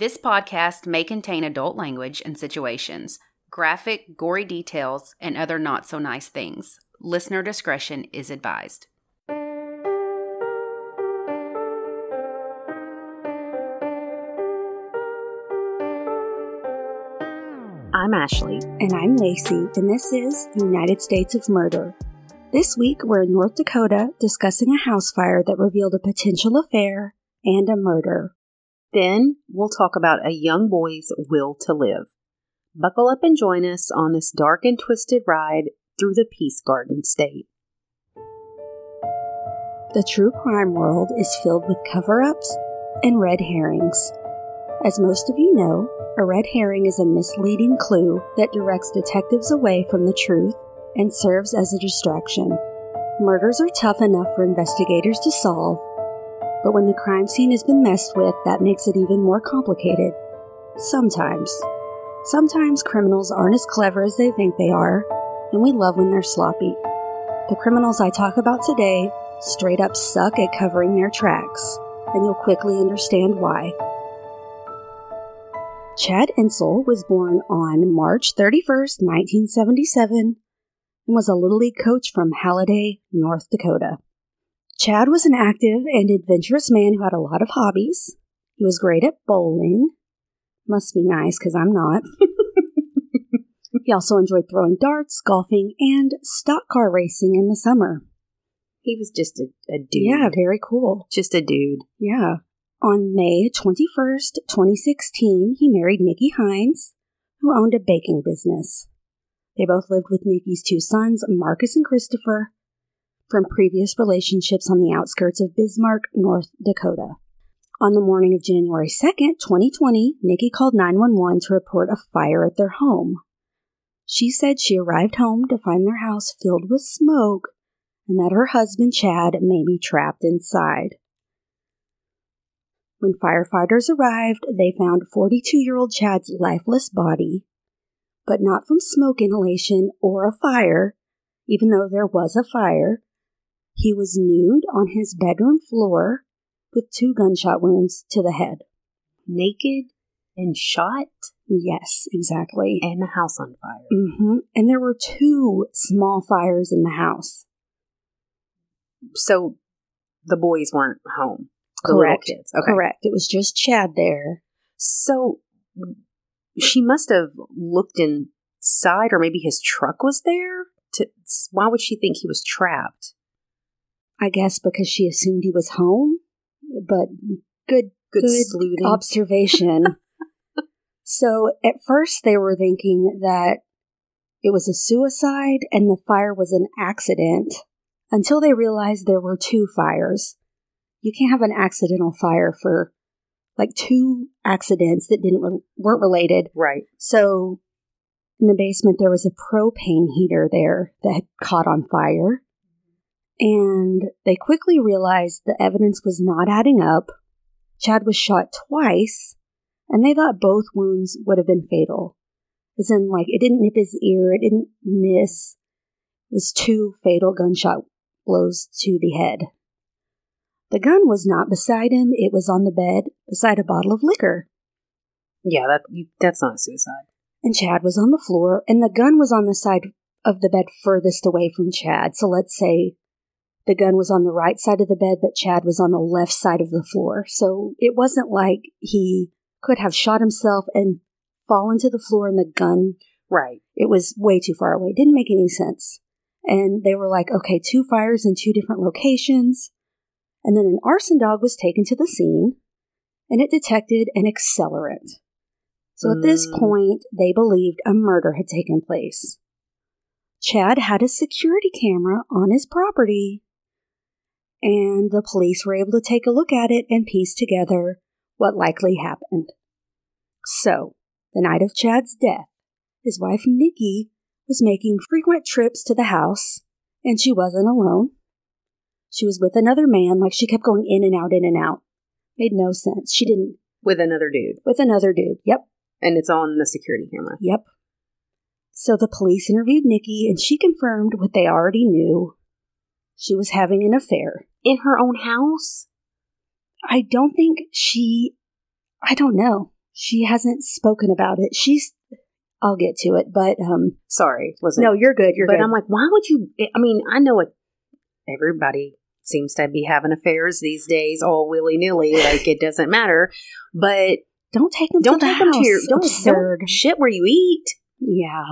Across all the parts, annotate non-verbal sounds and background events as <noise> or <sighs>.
This podcast may contain adult language and situations, graphic, gory details, and other not so nice things. Listener discretion is advised. I'm Ashley. And I'm Lacey, and this is United States of Murder. This week, we're in North Dakota discussing a house fire that revealed a potential affair and a murder. Then we'll talk about a young boy's will to live. Buckle up and join us on this dark and twisted ride through the Peace Garden State. The true crime world is filled with cover ups and red herrings. As most of you know, a red herring is a misleading clue that directs detectives away from the truth and serves as a distraction. Murders are tough enough for investigators to solve, but when the crime scene has been messed with, that makes it even more complicated. Sometimes. Sometimes criminals aren't as clever as they think they are, and we love when they're sloppy. The criminals I talk about today straight up suck at covering their tracks, and you'll quickly understand why. Chad Entzel was born on March 31st, 1977, and was a Little League coach from Halliday, North Dakota. Chad was an active and adventurous man who had a lot of hobbies. He was great at bowling. Must be nice because I'm not. <laughs> he also enjoyed throwing darts, golfing, and stock car racing in the summer. He was just a, a dude. Yeah, very cool. Just a dude. Yeah. On May 21st, 2016, he married Nikki Hines, who owned a baking business. They both lived with Nikki's two sons, Marcus and Christopher, from previous relationships on the outskirts of Bismarck, North Dakota. On the morning of January 2nd, 2020, Nikki called 911 to report a fire at their home. She said she arrived home to find their house filled with smoke and that her husband, Chad, may be trapped inside. When firefighters arrived, they found 42 year old Chad's lifeless body, but not from smoke inhalation or a fire, even though there was a fire. He was nude on his bedroom floor with two gunshot wounds to the head. Naked and shot? Yes, exactly. And the house on fire. Mm-hmm. And there were two small fires in the house. So the boys weren't home. Correct. kids. Okay. Correct. It was just Chad there. So she must have looked inside, or maybe his truck was there. To why would she think he was trapped? I guess because she assumed he was home. But good, Good, Good sleuthing. observation. <laughs> so at first they were thinking that it was a suicide and the fire was an accident until they realized there were two fires. You can't have an accidental fire for like two accidents that didn't re- weren't related. right. So in the basement there was a propane heater there that had caught on fire. And they quickly realized the evidence was not adding up. Chad was shot twice, and they thought both wounds would have been fatal. As in, like, it didn't nip his ear, it didn't miss. It was two fatal gunshot blows to the head. The gun was not beside him, it was on the bed beside a bottle of liquor. Yeah, that that's not a suicide. and Chad was on the floor, and the gun was on the side of the bed furthest away from Chad. So let's say the gun was on the right side of the bed, but Chad was on the left side of the floor. So it wasn't like he could have shot himself and fallen to the floor and the gun. Right. It was way too far away. It didn't make any sense. And they were like, okay, two fires in two different locations. And then an arson dog was taken to the scene and it detected an accelerant. So at this Mm. point, they believed a murder had taken place. Chad had a security camera on his property, and the police were able to take a look at it and piece together what likely happened. So, the night of Chad's death, his wife Nikki was making frequent trips to the house, and she wasn't alone. She was with another man, like she kept going in and out, in and out. Made no sense. She didn't, With another dude. with another dude. Yep. And it's on the security camera. Yep. So the police interviewed Nikki and she confirmed what they already knew. She was having an affair. In her own house? I don't think she, I don't know. She hasn't spoken about it. She's. I'll get to it, but um. Sorry, wasn't No, you're good. You're but good. But I'm like, why would you? I mean, I know it. Everybody seems to be having affairs these days, all willy nilly. <laughs> Like it doesn't matter. But don't take them. don't to the take them to your. Don't, Absurd. don't shit where you eat. Yeah,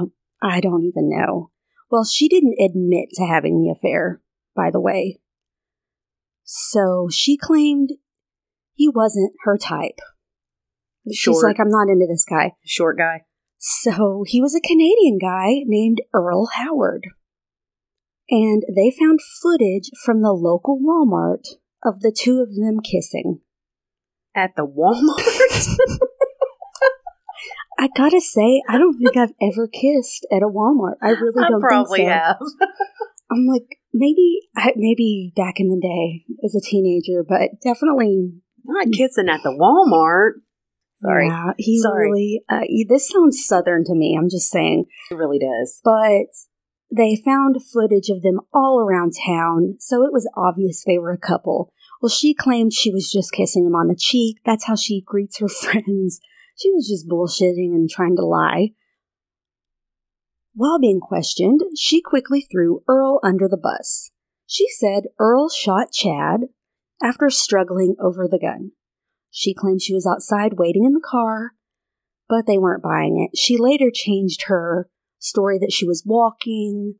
I don't even know. Well, she didn't admit to having the affair, by the way. So she claimed he wasn't her type. She's like, I'm not into this guy. Short guy. So he was a Canadian guy named Earl Howard. And they found footage from the local Walmart of the two of them kissing. At the Walmart. <laughs> I gotta say, I don't think I've ever kissed at a Walmart. I really I don't probably think so. have. <laughs> I'm like, maybe, maybe back in the day as a teenager, but definitely. Not kissing at the Walmart. Sorry. Yeah, he Sorry. really. Uh, he- this sounds southern to me. I'm just saying, It really does. but they found footage of them all around town, so it was obvious they were a couple. Well, she claimed she was just kissing him on the cheek. That's how she greets her <laughs> friends. She was just bullshitting and trying to lie. While being questioned, she quickly threw Earl under the bus. She said Earl shot Chad after struggling over the gun. She claimed she was outside waiting in the car, but they weren't buying it. She later changed her story that she was walking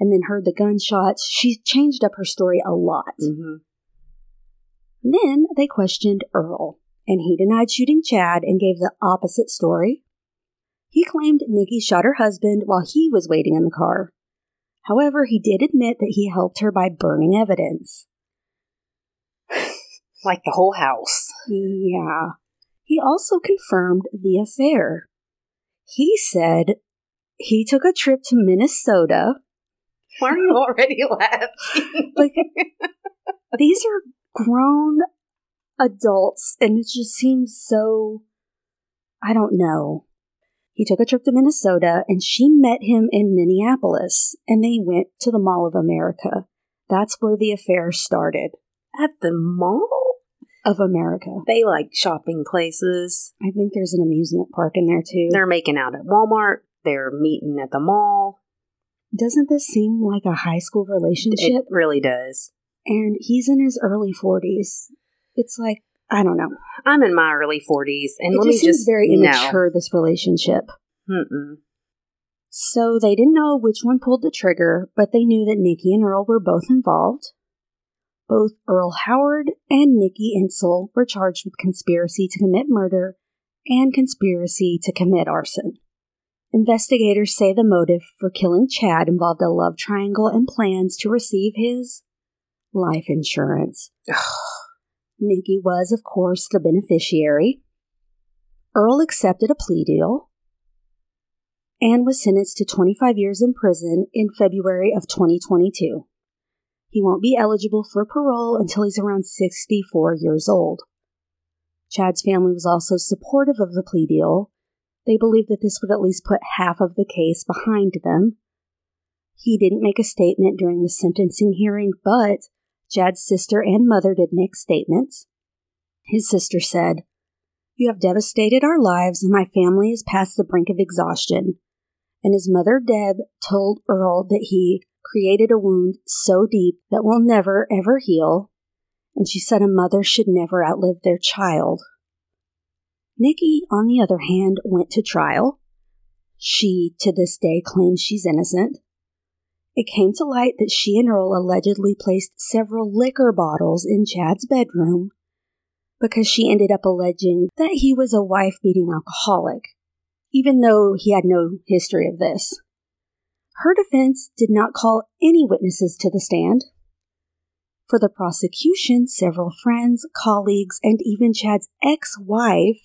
and then heard the gunshots. She changed up her story a lot. hmm Then they questioned Earl, and he denied shooting Chad and gave the opposite story. He claimed Nikki shot her husband while he was waiting in the car. However, he did admit that he helped her by burning evidence. <laughs> Like the whole house. Yeah. He also confirmed the affair. He said he took a trip to Minnesota. Why are you <laughs> already laughing? Like, these are grown adults, and it just seems so. I don't know. He took a trip to Minnesota, and she met him in Minneapolis, and they went to the Mall of America. That's where the affair started. At the mall? Of America. They like shopping places. I think there's an amusement park in there too. They're making out at Walmart. They're meeting at the mall. Doesn't this seem like a high school relationship? It really does. and he's in his early 40s. It's like, I don't know. I'm in my early 40s, and it let just me seems just very no. immature, this relationship. Mm-mm. So they didn't know which one pulled the trigger, but they knew that Nikki and Earl were both involved. Both Earl Howard and Nikki Entzel were charged with conspiracy to commit murder and conspiracy to commit arson. Investigators say the motive for killing Chad involved a love triangle and plans to receive his life insurance. Nikki was, of course, the beneficiary. Earl accepted a plea deal and was sentenced to 25 years in prison in February of 2022. He won't be eligible for parole until he's around 64 years old. Chad's family was also supportive of the plea deal. They believed that this would at least put half of the case behind them. He didn't make a statement during the sentencing hearing, but Chad's sister and mother did make statements. His sister said, You have devastated our lives, and my family is past the brink of exhaustion. And his mother, Deb, told Earl that he created a wound so deep that will never, ever heal. And she said a mother should never outlive their child. Nikki, on the other hand, went to trial. She, to this day, claims she's innocent. It came to light that she and Earl allegedly placed several liquor bottles in Chad's bedroom because she ended up alleging that he was a wife beating alcoholic, even though he had no history of this. Her defense did not call any witnesses to the stand. For the prosecution, several friends, colleagues, and even Chad's ex wife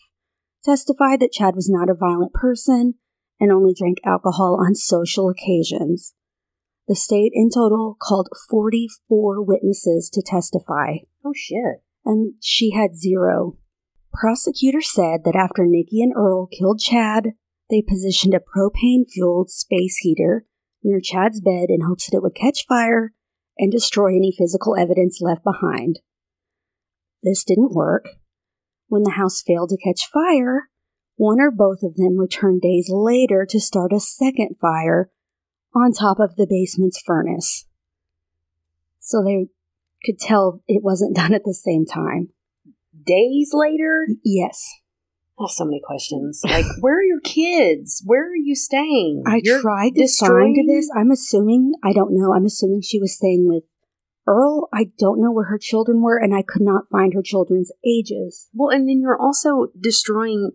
testified that Chad was not a violent person and only drank alcohol on social occasions. The state in total called 44 witnesses to testify, Oh shit. and she had zero. Prosecutors said that after Nikki and Earl killed Chad, they positioned a propane fueled space heater near Chad's bed in hopes that it would catch fire and destroy any physical evidence left behind. This didn't work. When the house failed to catch fire, One or both of them returned days later to start a second fire on top of the basement's furnace. So they could tell it wasn't <laughs> done at the same time. Days later, Yes. I have so many questions. Like, <laughs> where are your kids? Where are you staying? I You're tried to destroying- find this. I'm assuming, I don't know, I'm assuming she was staying with Earl. I don't know where her children were, and I could not find her children's ages. Well, and then you're also destroying.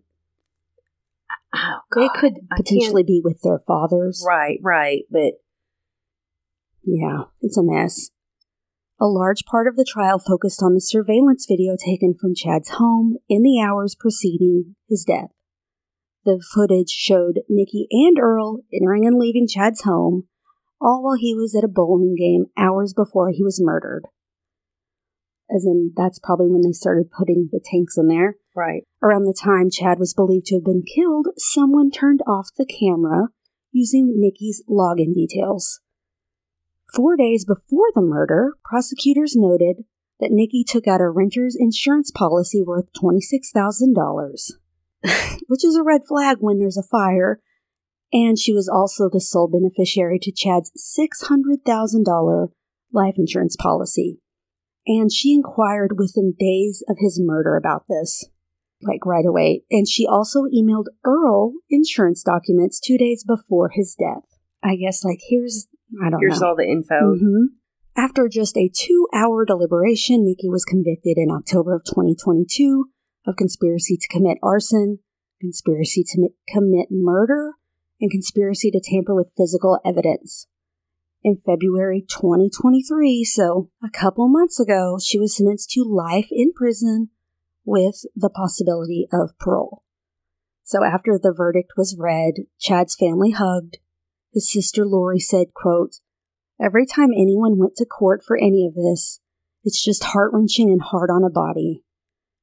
Oh, They could potentially be with their fathers. Right, right, but Yeah, it's a mess. A large part of the trial focused on the surveillance video taken from Chad's home in the hours preceding his death. The footage showed Nikki and Earl entering and leaving Chad's home, all while he was at a bowling game hours before he was murdered. As in, that's probably when they started putting the tanks in there. Right. Around the time Chad was believed to have been killed, someone turned off the camera using Nikki's login details. Four days before the murder, prosecutors noted that Nikki took out a renter's insurance policy worth $26,000, <laughs> which is a red flag when there's a fire, and she was also the sole beneficiary to Chad's $600,000 life insurance policy. And she inquired within days of his murder about this like right away. And she also emailed Earl insurance documents two days before his death. I guess, like, here's, I don't Here's know. all the info. Mhm. After just a two hour deliberation, Nikki was convicted in October of 2022 of conspiracy to commit arson, conspiracy to mi- commit murder, and conspiracy to tamper with physical evidence. In February 2023, so a couple months ago, she was sentenced to life in prison with the possibility of parole. So after the verdict was read, Chad's family hugged. His sister Lori said, quote, Every time anyone went to court for any of this, it's just heart wrenching and hard on a body.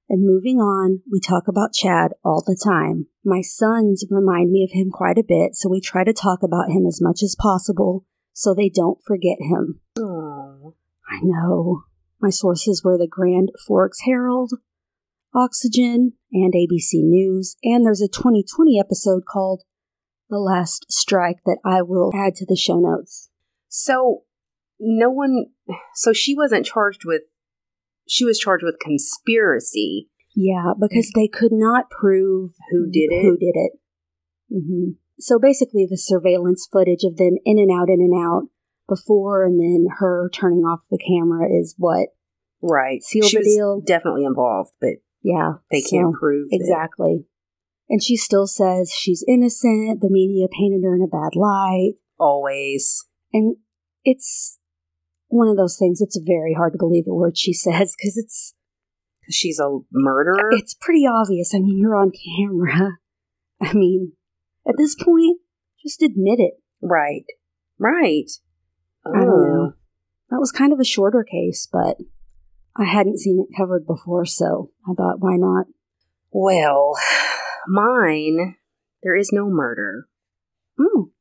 And moving on, we talk about Chad all the time. My sons remind me of him quite a bit, so we try to talk about him as much as possible so they don't forget him. Oh, I know. My sources were the Grand Forks Herald, Oxygen, and ABC News, and there's a 2020 episode called The Last Strike that I will add to the show notes. so no one. So she wasn't charged with. She was charged with conspiracy. Yeah, because they could not prove Who did it? Who did it? hmm So basically, the surveillance footage of them in and out, in and out, before and then her turning off the camera is what. Right. Seal she the was deal. Definitely involved, but Yeah, they so- can't prove exactly. And she still says she's innocent. The media painted her in a bad light, always. and it's one of those things. It's very hard to believe a word she says because it's Cause She's a murderer. it's pretty obvious. I mean, you're on camera. I mean, at this point, just admit it. right. Right. I don't Oh. know. That was kind of a shorter case, but I hadn't seen it covered before, so I thought, why not? Well, mine, there is no murder. Oh,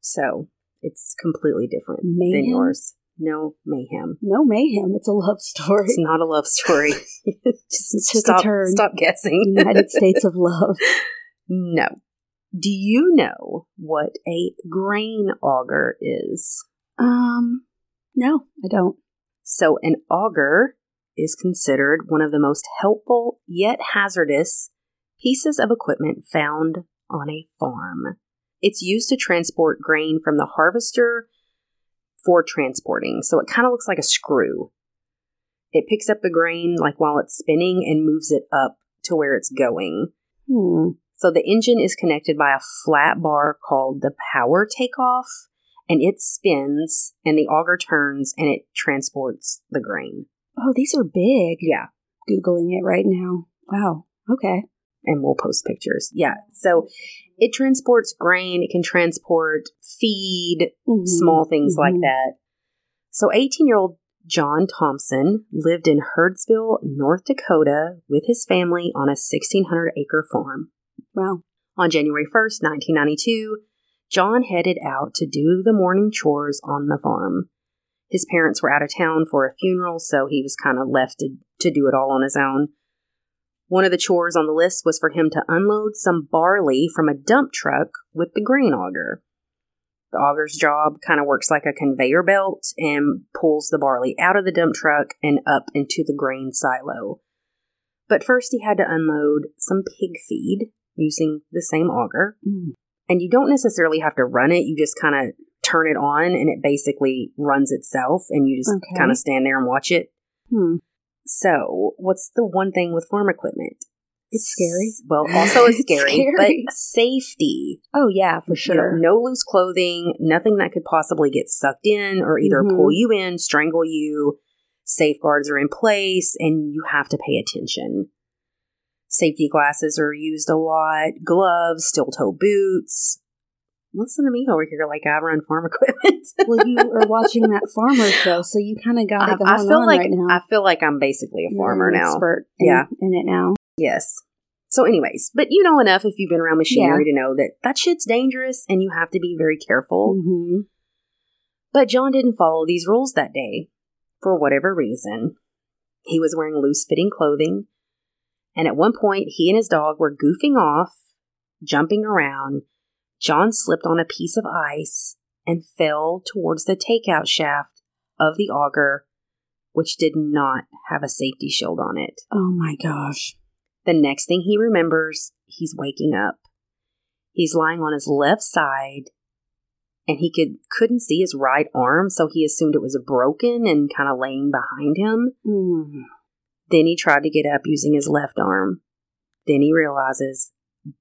So it's completely different than yours. No mayhem. no mayhem. It's a love story. It's not a love story. <laughs> <laughs> Just It took a stop, turn. stop guessing. United <laughs> States of Love. no. Do you know what a grain auger is? Um, no, I don't. So, an auger is considered one of the most helpful yet hazardous pieces of equipment found on a farm. It's used to transport grain from the harvester for transporting. So, it kind of looks like a screw. It picks up the grain like while it's spinning and moves it up to where it's going. Hmm. So, the engine is connected by a flat bar called the power takeoff, and it spins and the auger turns and it transports the grain. Oh, these are big. Yeah. Googling it right now. Wow. Okay. and we'll post pictures. Yeah. So it transports grain, it can transport feed, Mhm. small things like Mhm. that. So 18 year old John Thompson lived in Hurdsfield, North Dakota with his family on a 1,600 acre farm. Wow. On January 1st, 1992, John headed out to do the morning chores on the farm. His parents were out of town for a funeral, so he was kind of left to, to do it all on his own. One of the chores on the list was for him to unload some barley from a dump truck with the grain auger. The auger's job kind of works like a conveyor belt and pulls the barley out of the dump truck and up into the grain silo. But first, he had to unload some pig feed using the same auger. Mm. And you don't necessarily have to run it, you just kind of turn it on and it basically runs itself, and you just Okay. kind of stand there and watch it. Hmm. So, what's the one thing with farm equipment? It's scary. Well, also it's <laughs> scary, scary. but safety. Oh yeah, for You know, sure. no loose clothing, nothing that could possibly get sucked in or either Mhm. pull you in, strangle you. Safeguards are in place and you have to pay attention. Safety glasses are used a lot, gloves, steel toe boots. Listen to me over here like I run farm <laughs> equipment. well, you are watching that farmer show, so you kind of got it I feel like right. I feel like I'm basically a farmer now. Expert in, Yeah. in it now. Yes. So, anyways, but you know enough if you've been around machinery to know that that shit's dangerous and you have to be very careful. hmm But John didn't follow these rules that day for whatever reason. He was wearing loose fitting clothing, and at one point, he and his dog were goofing off, jumping around. John slipped on a piece of ice and fell towards the takeout shaft of the auger, which did not have a safety shield on it. Oh my gosh. The next thing he remembers, he's waking up. He's lying on his left side and he could couldn't see his right arm, so he assumed it was broken and kind of laying behind him. Mm. Then he tried to get up using his left arm. Then he realizes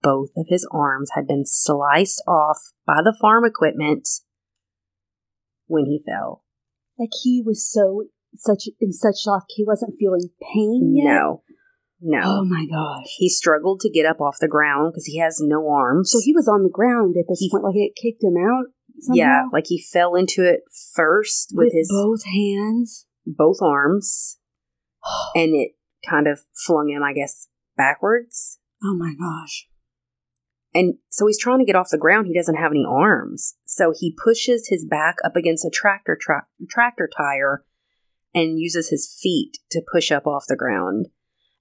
both of his arms had been sliced off by the farm equipment when he fell. Like he was so such in such shock he wasn't feeling pain yet. No. No. Oh my gosh. he struggled to get up off the ground because he has no arms. So he was on the ground at this He- point, like it kicked him out. Somehow? Yeah, like he fell into it first with, with his both hands. both arms, <gasps> and it kind of flung him, I guess, backwards. Oh my gosh. And so he's trying to get off the ground. He doesn't have any arms, so he pushes his back up against a tractor tra- tractor tire and uses his feet to push up off the ground.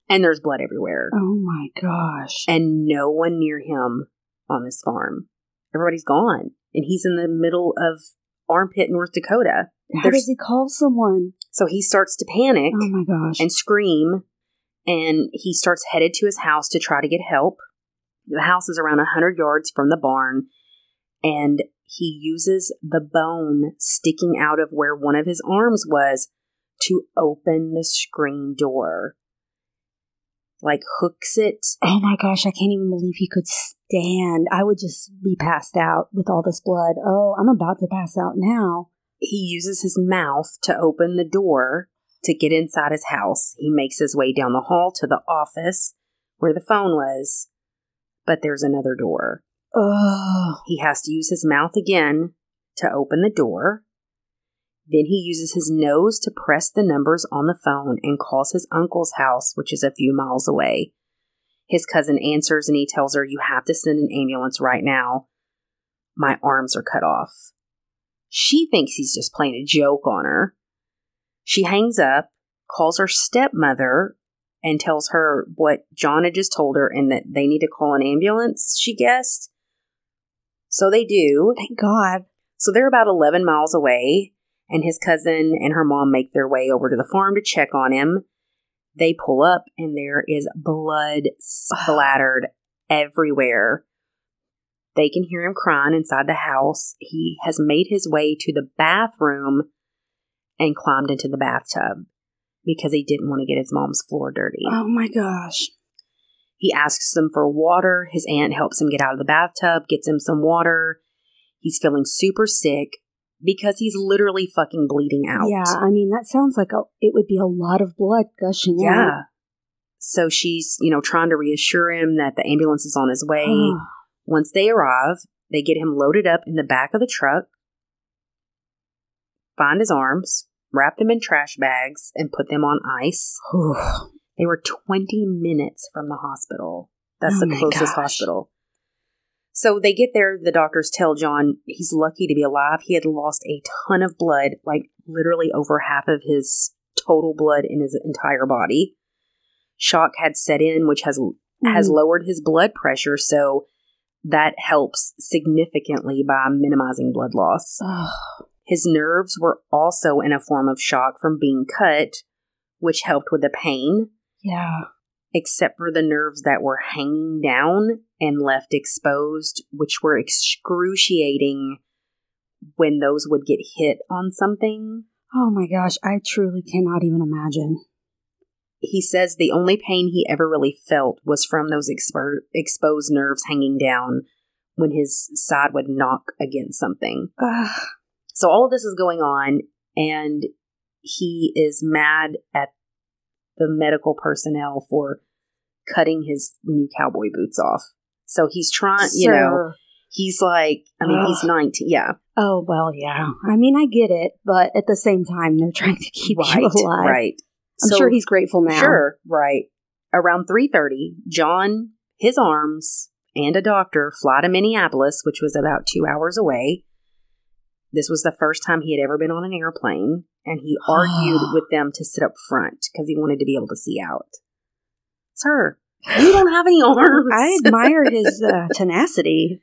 And there's blood everywhere, Oh my gosh. and no one near him on this farm. Everybody's gone, and he's in the middle of armpit, North Dakota. How does he call someone? So he starts to panic Oh my gosh. and scream, and he starts headed to his house to try to get help. The house is around a 100 yards from the barn, and he uses the bone sticking out of where one of his arms was to open the screen door. Like hooks it. oh my gosh, I can't even believe he could stand. I would just be passed out with all this blood. Oh, I'm about to pass out now. He uses his mouth to open the door to get inside his house. He makes his way down the hall to the office where the phone was, but there's another door. Oh. He has to use his mouth again to open the door. Then he uses his nose to press the numbers on the phone and calls his uncle's house, which is a few miles away. His cousin answers and he tells her, You have to send an ambulance right now. My arms are cut off. She thinks he's just playing a joke on her. She hangs up, calls her stepmother, and tells her what John had just told her and that they need to call an ambulance, she guessed. So they do. Thank God. So they're about 11 miles away, and his cousin and her mom make their way over to the farm to check on him. They pull up, and there is blood <sighs> splattered everywhere. They can hear him crying inside the house. He has made his way to the bathroom and climbed into the bathtub because he didn't want to get his mom's floor dirty. Oh my gosh. He asks them for water. His aunt helps him get out of the bathtub, gets him some water. He's feeling super sick because he's literally fucking bleeding out. Yeah, I mean that sounds like a, it would be a lot of blood gushing out. Yeah. So she's, you know, trying to reassure him that the ambulance is on his way. Once they arrive, they get him loaded up in the back of the truck, find his arms, wrap them in trash bags, and put them on ice. <sighs> They were 20 minutes from the hospital. That's Oh the closest gosh. hospital. So they get there. The doctors tell John he's lucky to be alive. He had lost a ton of blood, like literally over half of his total blood in his entire body. Shock had set in, which has has Mhm. lowered his blood pressure, so that helps significantly by minimizing blood loss. His nerves were also in a form of shock from being cut, which helped with the pain, yeah. except for the nerves that were hanging down and left exposed, which were excruciating when those would get hit on something. Oh my gosh, I truly cannot even imagine. He says the only pain he ever really felt was from those expo- exposed nerves hanging down when his side would knock against something. Ugh. So all of this is going on, and he is mad at the medical personnel for cutting his new cowboy boots off. So he's trying, you know, he's like, I mean, he's 19. Yeah. Oh well, yeah. I mean, I get it, but at the same time, they're trying to keep right. you alive. Right. I'm So- sure he's grateful now. Sure. Right. Around 3.30, John, his arms, and a doctor fly to Minneapolis, which was about two hours away. This was the first time he had ever been on an airplane, and he <gasps> argued with them to sit up front because he wanted to be able to see out. Sir, you <gasps> don't have any arms. I <laughs> admire his uh, tenacity.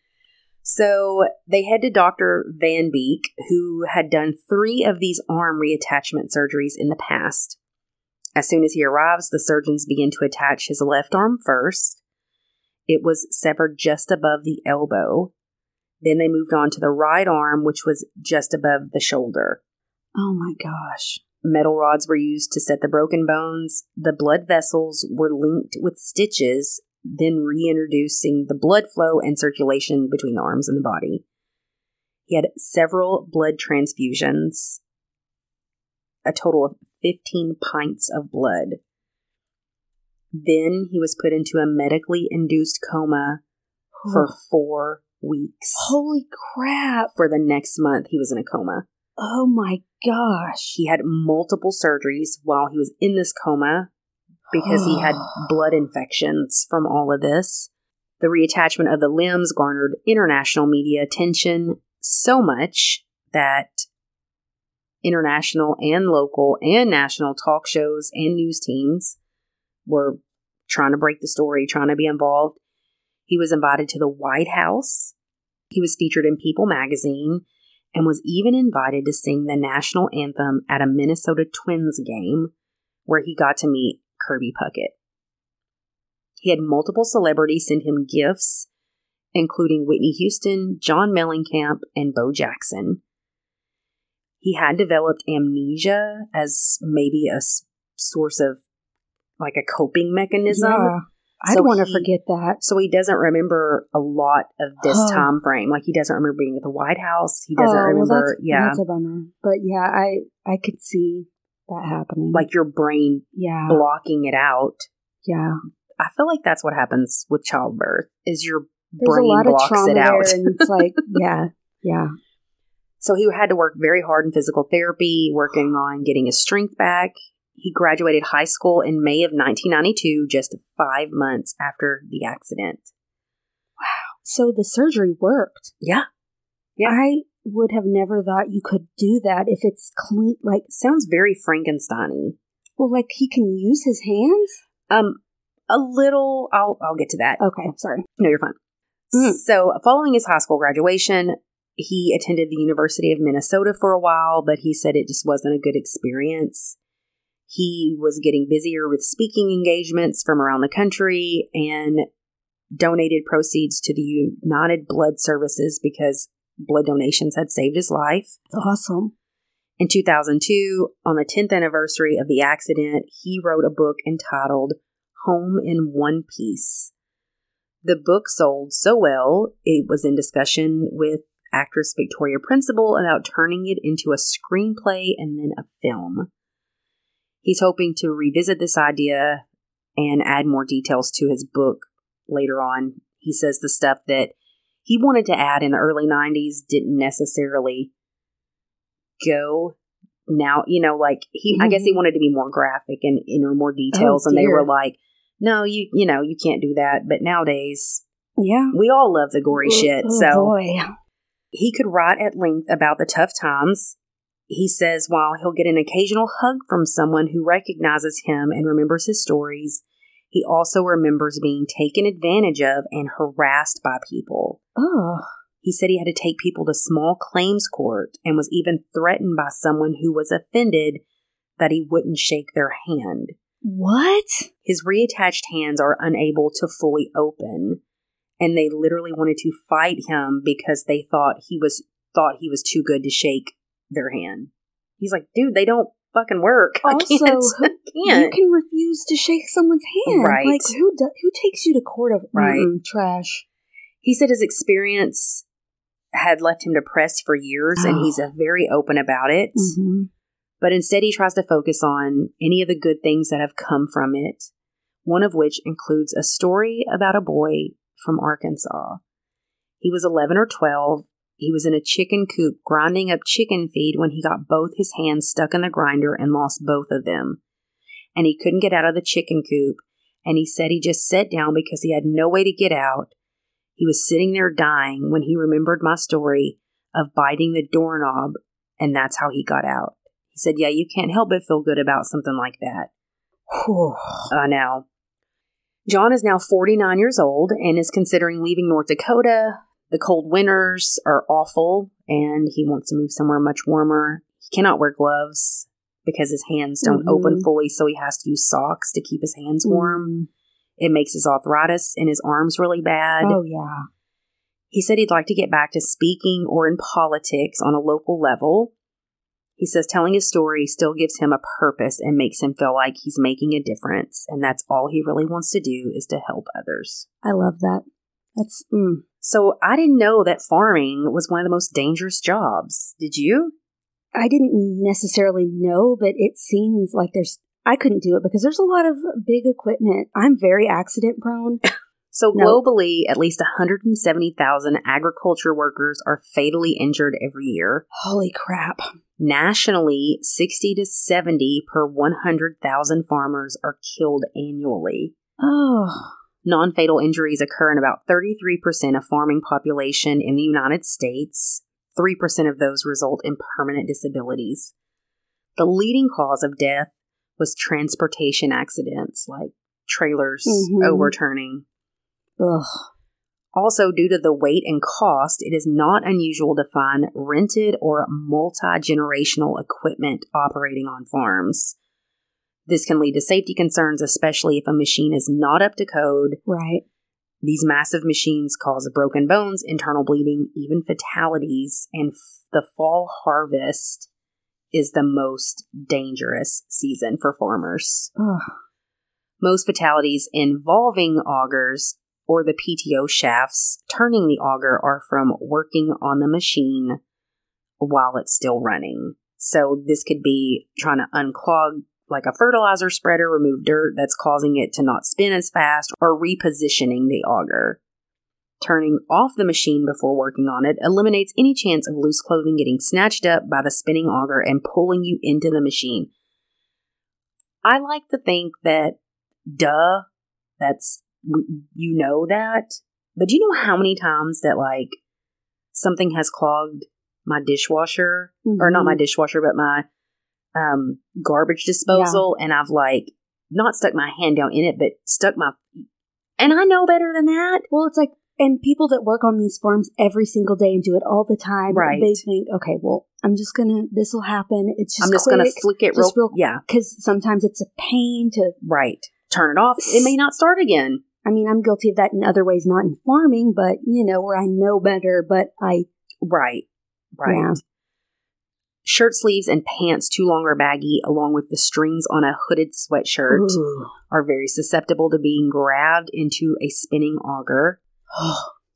So they head to Dr. Van Beek, who had done three of these arm reattachment surgeries in the past. As soon as he arrives, the surgeons begin to attach his left arm first. It was severed just above the elbow. Then they moved on to the right arm, which was just above the shoulder. Oh my gosh. Metal rods were used to set the broken bones. The blood vessels were linked with stitches, then reintroducing the blood flow and circulation between the arms and the body. He had several blood transfusions, a total of 15 pints of blood. Then he was put into a medically induced coma for four weeks. Holy crap. For the next month, he was in a coma. Oh my gosh. He had multiple surgeries while he was in this coma because he had <sighs> blood infections from all of this. The reattachment of the limbs garnered international media attention so much that international and local and national talk shows and news teams were trying to break the story, trying to be involved. He was invited to the White House. He was featured in People magazine and was even invited to sing the national anthem at a Minnesota Twins game where he got to meet Kirby Puckett. He had multiple celebrities send him gifts, including Whitney Houston, John Mellencamp, and Bo Jackson. He had developed amnesia as maybe a s- source of like a coping mechanism. Yeah. I'd So want to forget that. So he doesn't remember a lot of this Oh. time frame. Like he doesn't remember being at the White House. He doesn't Oh, well, remember, that's, yeah, That's a bummer. But yeah, I I could see that happening. like your brain yeah, blocking it out. yeah. I feel like that's what happens with childbirth. Is your There's brain a lot of blocks trauma it out. and it's like, <laughs> yeah, yeah. So he had to work very hard in physical therapy, working on getting his strength back. He graduated high school in May of 1992, just five months after the accident. Wow. So the surgery worked. Yeah. Yeah. I would have never thought you could do that if it's clean. Like, Sounds very Frankenstein-y. well, like he can use his hands. Um, a little. I'll I'll get to that. Okay, sorry. No, you're fine. Mm. So, following his high school graduation, he attended the University of Minnesota for a while, but he said it just wasn't a good experience. He was getting busier with speaking engagements from around the country and donated proceeds to the United Blood Services because blood donations had saved his life. It's awesome. In 2002, on the 10th anniversary of the accident, he wrote a book entitled Home in One Piece. The book sold so well, it was in discussion with actress Victoria Principal about turning it into a screenplay and then a film. He's hoping to revisit this idea and add more details to his book later on. He says the stuff that he wanted to add in the early 90s didn't necessarily go now you know like he i guess he mm-hmm. wanted to be more graphic and enter more oh, details and they were like no you you know you can't do that but nowadays Yeah. we all love the gory Oh, shit oh, so boy. He could write at length about the tough times he says while he'll get an occasional hug from someone who recognizes him and remembers his stories He also remembers being taken advantage of and harassed by people. Oh. He said he had to take people to small claims court and was even threatened by someone who was offended that he wouldn't shake their hand. What? His reattached hands are unable to fully open, and they literally wanted to fight him because they thought he was thought he was too good to shake their hand. He's like, dude, they don't fucking work. <laughs> I Also, can't. who- I can't. You can refuse to shake someone's hand. Right. Like who do, who takes you to court of Right. Mm-mm, trash? He said his experience had left him depressed for years, and Oh. he's uh, very open about it. hmm But instead, he tries to focus on any of the good things that have come from it, one of which includes a story about a boy from Arkansas. He was 11 or 12. He was in a chicken coop grinding up chicken feed when he got both his hands stuck in the grinder and lost both of them. And he couldn't get out of the chicken coop, and he said he just sat down because he had no way to get out. He was sitting there dying when he remembered my story of biting the doorknob, and that's how he got out. He said, Yeah, you can't help but feel good about something like that. Uh, now, John is now 49 years old and is considering leaving North Dakota. The cold winters are awful, and he wants to move somewhere much warmer. He cannot wear gloves because his hands don't Mhm. open fully, so he has to use socks to keep his hands warm. Mm. It makes his arthritis in his arms really bad. Oh yeah. He said he'd like to get back to speaking or in politics on a local level. He says telling his story still gives him a purpose and makes him feel like he's making a difference, and that's all he really wants to do is to help others. I love that. That's mm. So I didn't know that farming was one of the most dangerous jobs. Did you? I didn't necessarily know, but it seems like there's. I couldn't do it because there's a lot of big equipment. I'm very accident prone. <laughs> So No. globally, at least 170,000 agriculture workers are fatally injured every year. Holy crap! Nationally, 60 to 70 per 100,000 farmers are killed annually. Oh, Non fatal injuries occur in about 33% of farming population in the United States. 3% of those result in permanent disabilities. The leading cause of death was transportation accidents like trailers Mhm. overturning. Ugh. Also, due to the weight and cost, it is not unusual to find rented or multi generational equipment operating on farms. This can lead to safety concerns, especially if a machine is not up to code. Right. These massive machines cause broken bones, internal bleeding, even fatalities, and f- the fall harvest is the most dangerous season for farmers. Ugh. Most fatalities involving augers or the PTO shafts turning the auger are from working on the machine while it's still running. So this could be trying to unclog like a fertilizer spreader, remove dirt that's causing it to not spin as fast, or repositioning the auger. Turning off the machine before working on it eliminates any chance of loose clothing getting snatched up by the spinning auger and pulling you into the machine. I like to think that, duh, that's, you know that. But do you know how many times that, like, something has clogged my dishwasher? Or not my Mhm. dishwasher, but my um, garbage disposal. And I've, like, not stuck my hand down in it, but stuck my. And I know better than that. Well, it's like, and people that work on these farms every single day and do it all the time, Right. They think, okay, well, I'm just gonna, this will happen. It's just, I'm just going to flick it real, real- Yeah, because sometimes it's a pain to. right. Turn it off. It may not start again. I mean, I'm guilty of that in other ways, not in farming, but you know, where I know better, but I, Right. Right. Yeah. Shirt sleeves and pants too long or baggy, along with the strings on a hooded sweatshirt, Ooh. are very susceptible to being grabbed into a spinning auger. <gasps>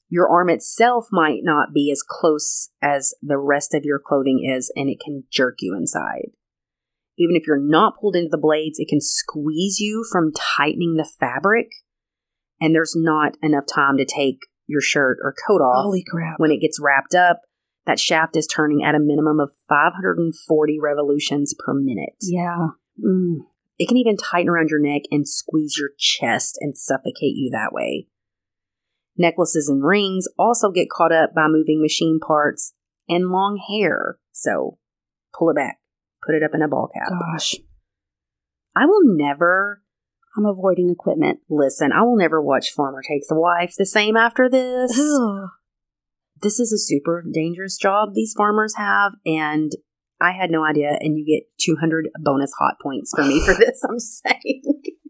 Your arm itself might not be as close as the rest of your clothing is, and it can jerk you inside. Even if you're not pulled into the blades, it can squeeze you from tightening the fabric, and there's not enough time to take your shirt or coat off holy crap! when it gets wrapped up, that shaft is turning at a minimum of 540 revolutions per minute. yeah. Mm. It can even tighten around your neck and squeeze your chest and suffocate you that way. Necklaces and rings also get caught up by moving machine parts and long hair. So pull it back, put it up in a ball cap. Gosh. I will never I'm avoiding equipment. Listen, I will never watch Farmer Takes a Wife the same after this. This is a super dangerous job these farmers have, and I had no idea. And you get 200 bonus hot points for me for <sighs> this. I'm saying.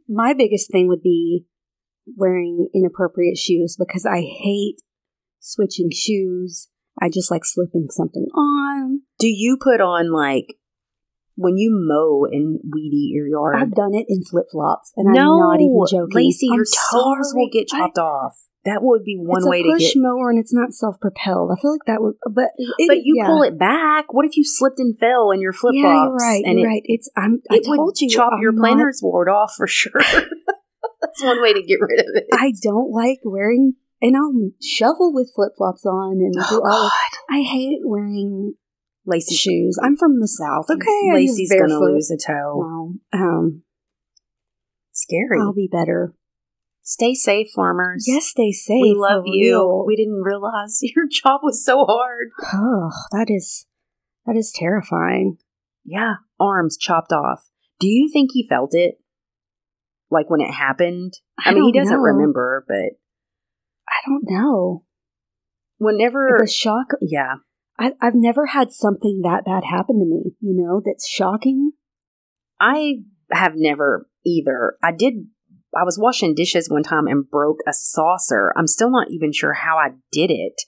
My biggest thing would be wearing inappropriate shoes because I hate switching shoes. I just like slipping something on. Do you put on like when you mow and weed eat your yard? I've done it in flip flops, and no, I'm not even joking. Lacey, I'm your toes will get chopped off. That would be I- one it's way a to push get. mower, and it's not self propelled. I feel like that would, but it, But you yeah. pull it back. What if you slipped and fell in your flip flops? Yeah, you're right. And you're it, right. It's I'm. I told you, chop I'm your planter's board off for sure. <laughs> That's one way to get rid of it. I don't like wearing, and I'll shovel with flip flops on and do <gasps> oh all. God, I hate wearing Lacey's shoes. I'm from the south. Okay, Lacey's gonna lose a toe. No, um, Scary. I'll be better. Stay safe, farmers. Yes, stay safe. we love you. We didn't realize <laughs> your job was so hard. Oh, that is that is terrifying. Yeah, arms chopped off. Do you think he felt it? Like when it happened? I, I mean, he doesn't know. remember, but I don't know. whenever. The shock. yeah. I, I've never had something that bad happen to me. You know, that's shocking. I have never either. I did. I was washing dishes one time and broke a saucer. I'm still not even sure how I did it,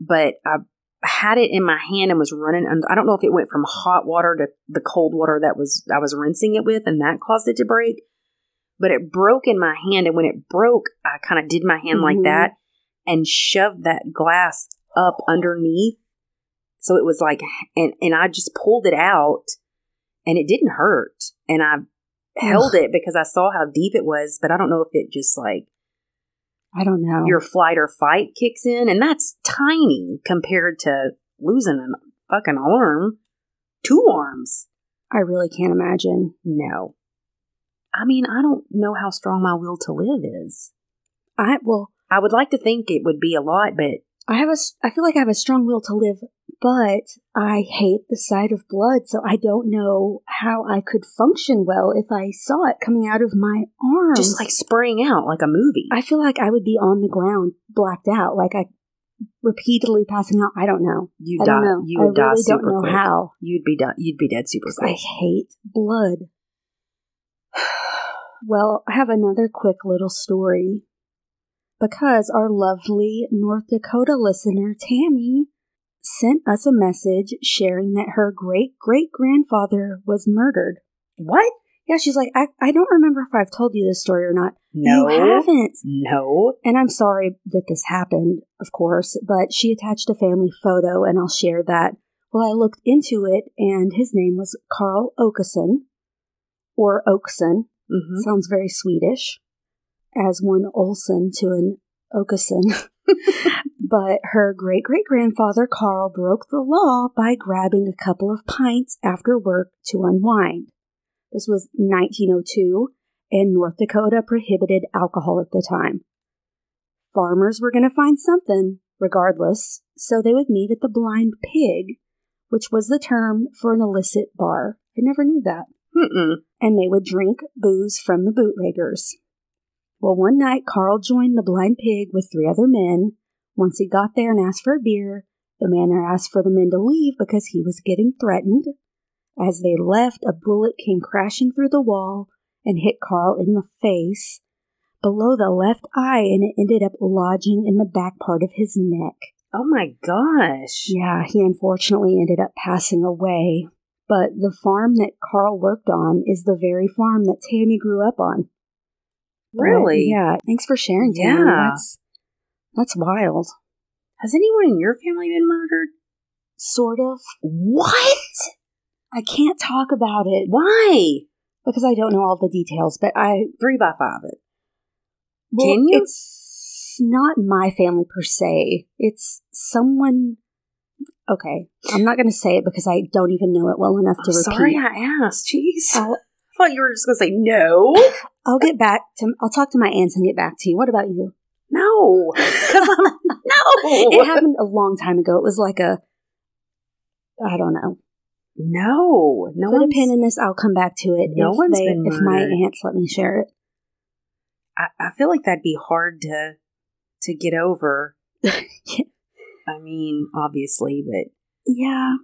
but I had it in my hand and was running. And I don't know if it went from hot water to the cold water that was I was rinsing it with, and that caused it to break. But it broke in my hand, and when it broke, I kind of did my hand like Mhm. that and shoved that glass up underneath. So it was like, and and I just pulled it out, and it didn't hurt, and I held it because I saw how deep it was, but I don't know if it just like I don't know. your flight or fight kicks in, and that's tiny compared to losing a fucking arm, two arms. I really can't imagine. No, I mean I don't know how strong my will to live is. I well, I would like to think it would be a lot, but I have a. I feel like I have a strong will to live, but I hate the sight of blood. So I don't know how I could function well if I saw it coming out of my arm. just like spraying out like a movie. I feel like I would be on the ground, blacked out, like I repeatedly passing out. I don't know. you I die. don't know. You I would die really super don't know quick. how. You'd be done. You'd be dead super 'cause I hate blood. <sighs> Well, I have another quick little story. Because our lovely North Dakota listener, Tammy, sent us a message sharing that her great great grandfather was murdered. What? Yeah, she's like, I, I don't remember if I've told you this story or not. No. You haven't. No. And I'm sorry that this happened, of course, but she attached a family photo, and I'll share that. Well, I looked into it, and his name was Carl Okeson, or Oakson. hmm Sounds very Swedish, as one Olson to an Okeson. <laughs> but her great great grandfather, Carl, broke the law by grabbing a couple of pints after work to unwind. This was 1902, and North Dakota prohibited alcohol at the time. Farmers were going to find something, regardless, so they would meet at the Blind Pig, which was the term for an illicit bar. I never knew that Mm-mm. and they would drink booze from the bootleggers. Well, one night Carl joined the blind pig with three other men. Once he got there and asked for a beer, the man there asked for the men to leave because he was getting threatened. As they left, a bullet came crashing through the wall and hit Carl in the face, below the left eye, and it ended up lodging in the back part of his neck. Oh my gosh. Yeah, he unfortunately ended up passing away. But the farm that Carl worked on is the very farm that Tammy grew up on. But, Really? yeah. Thanks for sharing, Tammy. Yeah. That's that's wild. Has anyone in your family been murdered? Sort of. What? I can't talk about it Why? because I don't know all the details, but I Three by five it. well, Can you? It's not my family per se. It's someone. Okay, I'm not going to say it because I don't even know it well enough to I'm repeat. sorry I asked. Jeez. I'll, I thought you were just going to say no. I'll get back to. I'll talk to my aunts and get back to you. What about you? No. <laughs> <laughs> No. It happened a long time ago. It was like a. I don't know. No. No Put a pin in this. I'll come back to it. No if one's they, been if my aunts let me share it. I, I feel like that'd be hard to to get over. <laughs> Yeah. I mean, obviously, but Yeah.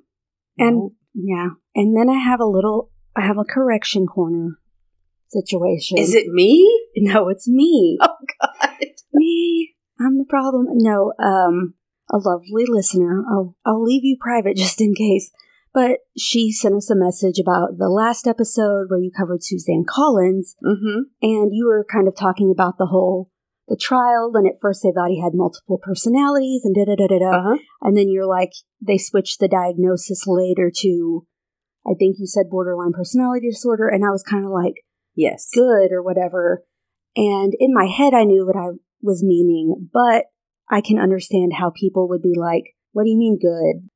And yeah. And then I have a little I have a correction corner situation. is it me? <laughs> No, it's me. Oh God! me. I'm the problem. No, um a lovely listener. I'll I'll leave you private <laughs> just in case. But she sent us a message about the last episode where you covered Suzanne Collins Mm-hmm. and you were kind of talking about the whole the trial and at first they thought he had multiple personalities and da da da da da Uh huh. and then you're like they switched the diagnosis later to i think you said borderline personality disorder and i was kind of like Yes. good or whatever and in my head i knew what i was meaning but i can understand how people would be like what do you mean good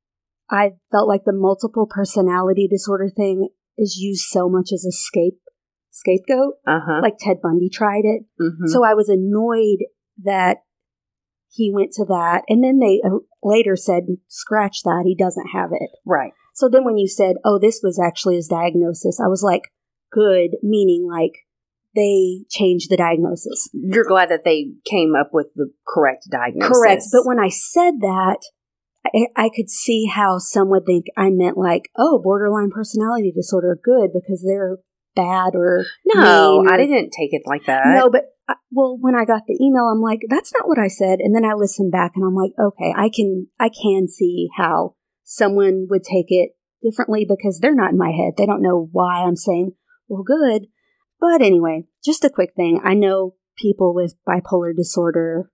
i felt like the multiple personality disorder thing is used so much as a scape scapegoat Uh huh. like ted bundy tried it mm-hmm. so I was annoyed that he went to that. And then they uh, later said, scratch that, he doesn't have it. right. So then when you said, oh, this was actually his diagnosis, I was like, good, meaning like they changed the diagnosis. You're glad that they came up with the correct diagnosis. Correct. But when I said that, I, I could see how some would think I meant like, oh, borderline personality disorder, good, because they're bad or no, or- I didn't take it like that. No, but I- well, when I got the email, I'm like, that's not what I said. And then I listened back and I'm like, okay, I can, I can see how someone would take it differently because they're not in my head. They don't know why I'm saying, well, good. But anyway, just a quick thing. I know people with bipolar disorder,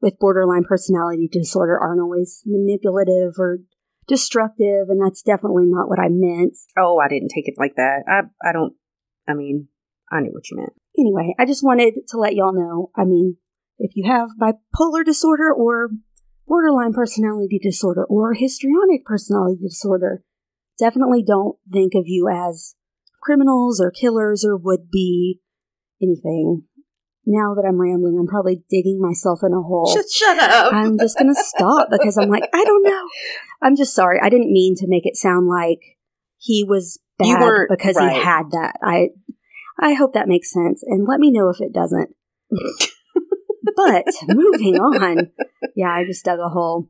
with borderline personality disorder aren't always manipulative or destructive. And that's definitely not what I meant. Oh, I didn't take it like that. I I don't. I mean, I knew what you meant. anyway, I just wanted to let y'all know. I mean, if you have bipolar disorder or borderline personality disorder or histrionic personality disorder, definitely don't think of you as criminals or killers or would be anything. Now that I'm rambling, I'm probably digging myself in a hole. Shut, shut up. I'm just going to stop <laughs> because I'm like, I don't know. I'm just sorry. I didn't mean to make it sound like he was bad because right. he had that. I I hope that makes sense and let me know if it doesn't. <laughs> but moving on. Yeah, I just dug a hole.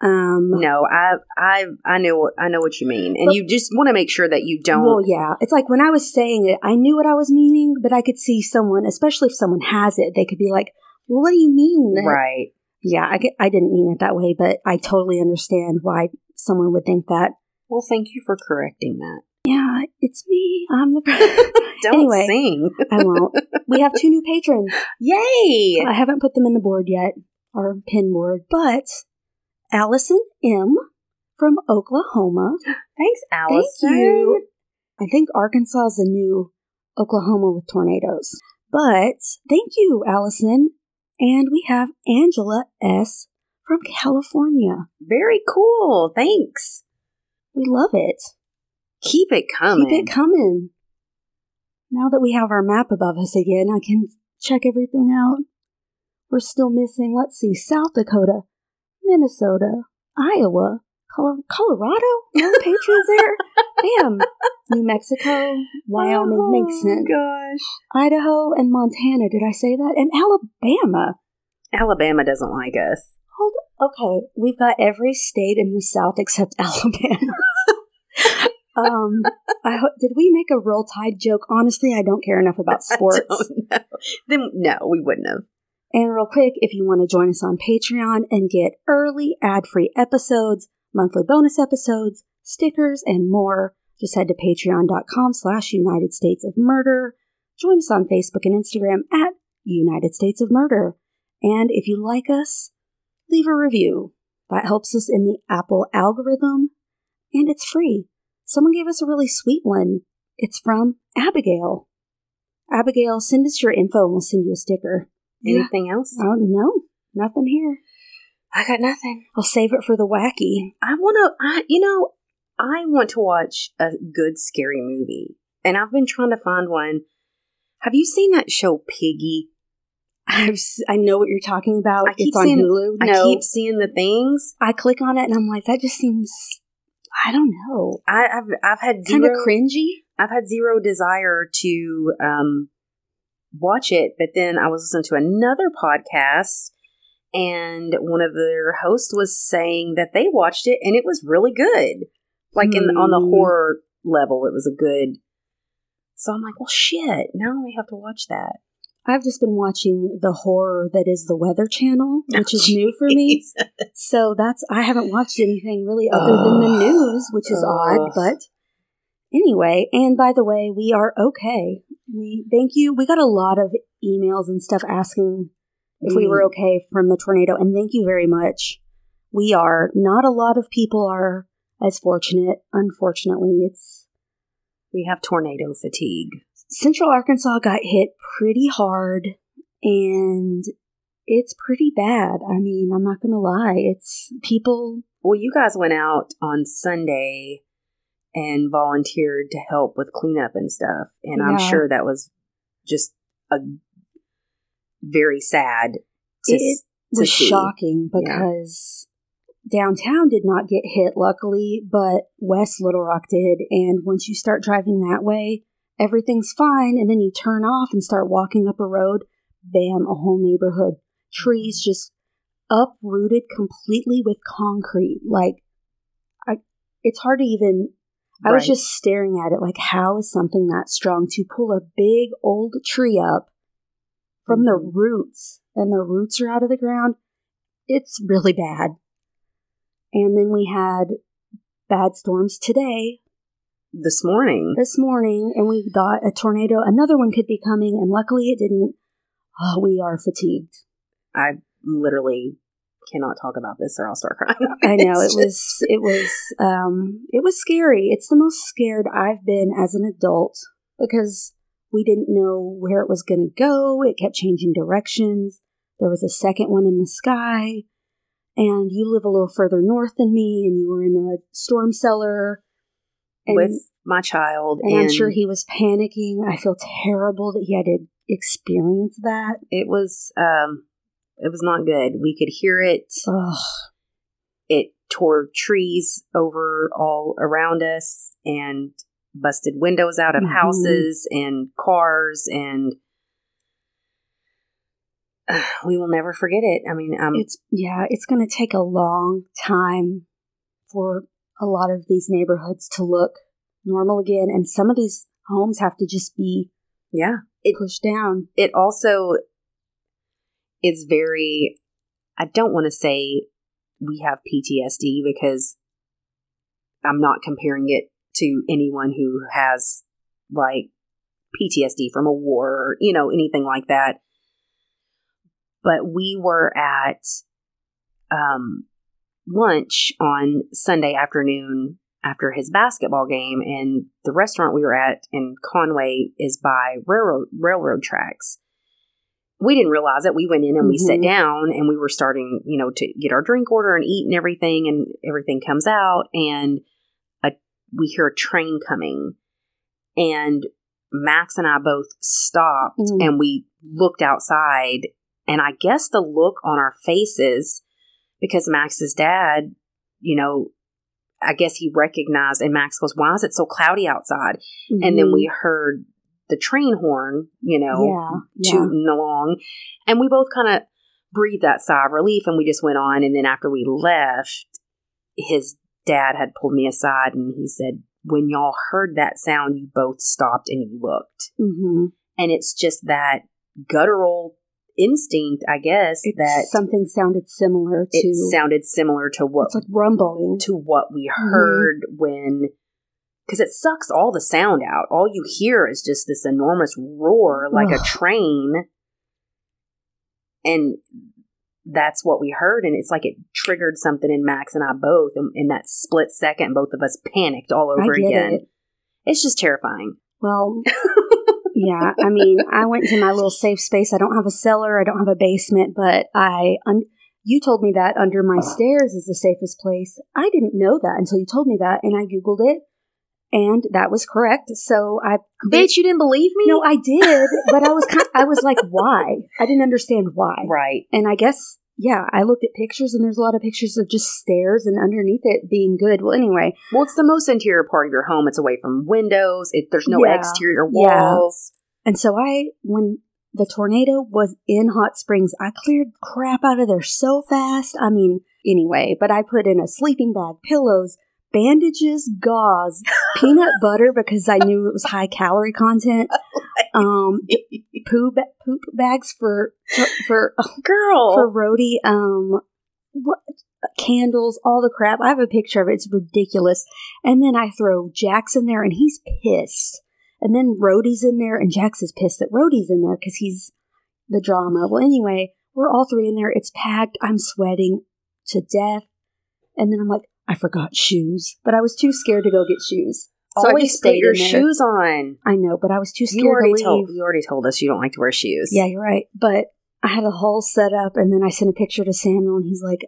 Um no, I I I know what I know what you mean, and But- you just want to make sure that you don't. Well, yeah. It's like when I was saying it, I knew what I was meaning, but I could see someone, especially if someone has it, they could be like, "Well, what do you mean?" right. Yeah, I, I didn't mean it that way, but I totally understand why someone would think that. Well, thank you for correcting that. Yeah, it's me. I'm the. <laughs> <laughs> Don't Anyway. sing. I won't. We have two new patrons. <laughs> Yay! I haven't put them in the board yet, our pin board, but Allison M from Oklahoma. Thanks, Allison. Thank you. I think Arkansas is the new Oklahoma with tornadoes. But thank you, Allison. And we have Angela S from California. Very cool. Thanks. We love it. Keep it coming. Keep it coming. Now that we have our map above us again, I can check everything out. We're still missing, let's see, South Dakota, Minnesota, Iowa, Colo- Colorado? No <laughs> patrons there? Damn. New Mexico, Wyoming, makes sense. Oh, Gosh. Idaho and Montana, did I say that? And Alabama. Alabama doesn't like us. Hold Okay, we've got every state in the South except <laughs> Alabama. um, I ho- did we make a roll tide joke? Honestly, I don't care enough about sports. <laughs> I don't know. Then no, we wouldn't have. And real quick, if you want to join us on Patreon and get early ad-free episodes, monthly bonus episodes, stickers, and more, just head to patreon.com slash United States of Murder. Join us on Facebook and Instagram at United States of Murder. And if you like us, leave a review. That helps us in the Apple algorithm, and it's free. Someone gave us a really sweet one. It's from Abigail. Abigail, send us your info and we'll send you a sticker. Anything else? Oh, no, nothing here. I got nothing. I'll save it for the wacky. I want to. I you know, I want to watch a good scary movie, and I've been trying to find one. Have you seen that show Piggy? I've, I know what you're talking about. I keep It's on seeing- Hulu. I no, keep seeing the things. I click on it and I'm like, that just seems, I don't know, I, I've I've had kind of cringy. I've had zero desire to um watch it, but then I was listening to another podcast and one of their hosts was saying that they watched it and it was really good. Like in on the Hmm. horror level, it was a good. So I'm like, well, shit. Now I have to watch that. I've just been watching the horror that is the Weather Channel, which is new for me. <laughs> So that's I haven't watched anything really other than the news, which is odd, but anyway, and by the way, we are okay. We thank you. We got a lot of emails and stuff asking if we were Mm. okay from the tornado, and thank you very much. We are. Not a lot of people are as fortunate. Unfortunately, it's We have tornado fatigue. Central Arkansas got hit pretty hard and it's pretty bad. I mean, I'm not going to lie. It's people Well, you guys went out on Sunday and volunteered to help with cleanup and stuff. And I'm sure that was just a very sad to, It to was see. shocking Yeah. because downtown did not get hit, luckily, but West Little Rock did. And once you start driving that way, everything's fine. And then you turn off and start walking up a road, bam, a whole neighborhood. Trees just uprooted completely with concrete. Like, I, it's hard to even. I was just staring at it like, how is something that strong to pull a big old tree up from the Mhm. roots and the roots are out of the ground? It's really bad. And then we had bad storms today, this morning. this morning, and we got a tornado, another one could be coming, and luckily it didn't. Oh, we are fatigued. I literally cannot talk about this or I'll start crying. <laughs> I know it was it was um it was scary. It's the most scared I've been as an adult because we didn't know where it was going to go. It kept changing directions. There was a second one in the sky. And you live a little further north than me and you were in a storm cellar. And, with my child. and I'm sure he was panicking. I feel terrible that he had to experience that. it was um it was not good. We could hear it. Ugh. It tore trees over all around us and busted windows out of Mhm. houses and cars and <sighs> we will never forget it. I mean, um, it's yeah it's going to take a long time for a lot of these neighborhoods to look normal again and some of these homes have to just be yeah. It pushed down it also is very I don't want to say we have PTSD because I'm not comparing it to anyone who has like PTSD from a war or you know anything like that but we were at um lunch on Sunday afternoon after his basketball game and the restaurant we were at in Conway is by railroad railroad tracks. We didn't realize it. We went in and we sat Mhm. down and we were starting, you know, to get our drink order and eat and everything and everything comes out and a, we hear a train coming and Max and I both stopped Mm. and we looked outside and I guess the look on our faces because Max's dad, you know, I guess he recognized, and Max goes, Why is it so cloudy outside? And then we heard the train horn, you know, yeah yeah tooting along. And we both kind of breathed that sigh of relief and we just went on. And then after we left, his dad had pulled me aside and he said, When y'all heard that sound, you both stopped and you looked. hmm And it's just that guttural instinct, I guess, it's that something sounded similar to it sounded similar to what it's like rumbling to what we Mhm. heard when because it sucks all the sound out. All you hear is just this enormous roar like a train. And that's what we heard. And it's like it triggered something in Max and I both. And in that split second, both of us panicked all I over get again. it. It's just terrifying. well <laughs> yeah i mean i went to my little safe space i don't have a cellar i don't have a basement but i un- you told me that under my stairs is the safest place i didn't know that until you told me that and i googled it and that was correct so i Bitch, you didn't believe me? no i did but i was kind i was like why i didn't understand why right. and i guess yeah i looked at pictures and there's a lot of pictures of just stairs and underneath it being good well anyway Well, it's the most interior part of your home. It's away from windows. It, there's no Yeah. exterior Yeah. walls. And so I, when the tornado was in Hot Springs. I cleared crap out of there so fast. I mean, anyway, but I put in a sleeping bag, pillows, bandages, gauze, peanut <laughs> butter because I knew it was high calorie content. <laughs> Um, poop poop bags for for, for <laughs> Girl. for Rhodey. Um, what candles, all the crap. I have a picture of it. It's ridiculous. And then I throw Jax in there, and he's pissed. And then Rhodey's in there, and Jax is pissed that Rhodey's in there because he's the drama. Well, anyway, we're all three in there. It's packed. I'm sweating to death. And then I'm like, I forgot shoes, but I was too scared to go get shoes. So I Always just put your shoes on. I know, but I was too scared You already to leave. told you already told us you don't like to wear shoes. Yeah, you're right. But I had a whole setup, and then I sent a picture to Samuel, and he's like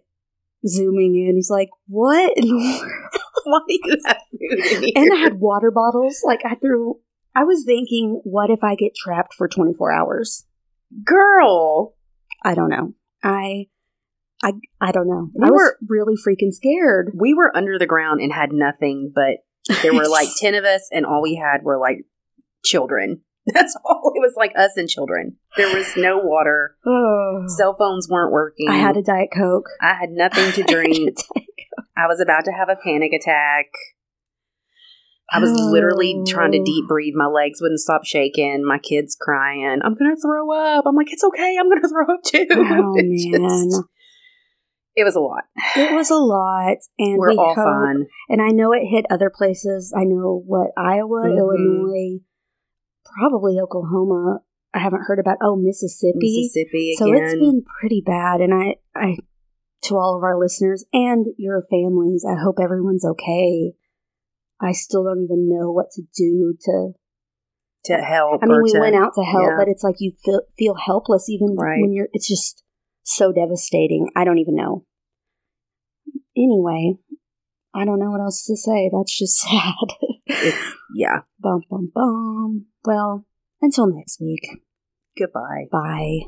zooming in. He's like, "What?" in the <laughs> world?" Why do you have <laughs> food and I had water bottles. Like I threw. I was thinking, what if I get trapped for 24 hours? girl. I don't know. I, I, I don't know. We I was were- really freaking scared. We were under the ground and had nothing, but there were like <laughs> ten of us, and all we had were like children. <laughs> That's all. It was like us and children. There was no water. Oh. <sighs> Cell phones weren't working. I had a diet coke. I had nothing to <laughs> drink. I was about to have a panic attack. I was literally Oh. trying to oh. deep breathe. My legs wouldn't stop shaking. My kids crying. I'm gonna throw up. I'm like, it's okay. I'm gonna throw up too. Oh man, just- it was a lot. it was a lot, and We're we all hope- fine. And I know it hit other places. I know what Iowa, Mhm. Illinois, probably Oklahoma. I haven't heard about. Oh, Mississippi. Mississippi So it's been pretty bad. And I, I, to all of our listeners and your families, I hope everyone's okay. I still don't even know what to do to. to help. I mean, we to- went out to help, yeah. but it's like you feel feel helpless even Right. when you're. It's just so devastating. I don't even know. Anyway, I don't know what else to say. That's just <laughs> sad. It's yeah. bum bum bum. Well, until next week. Goodbye. Bye.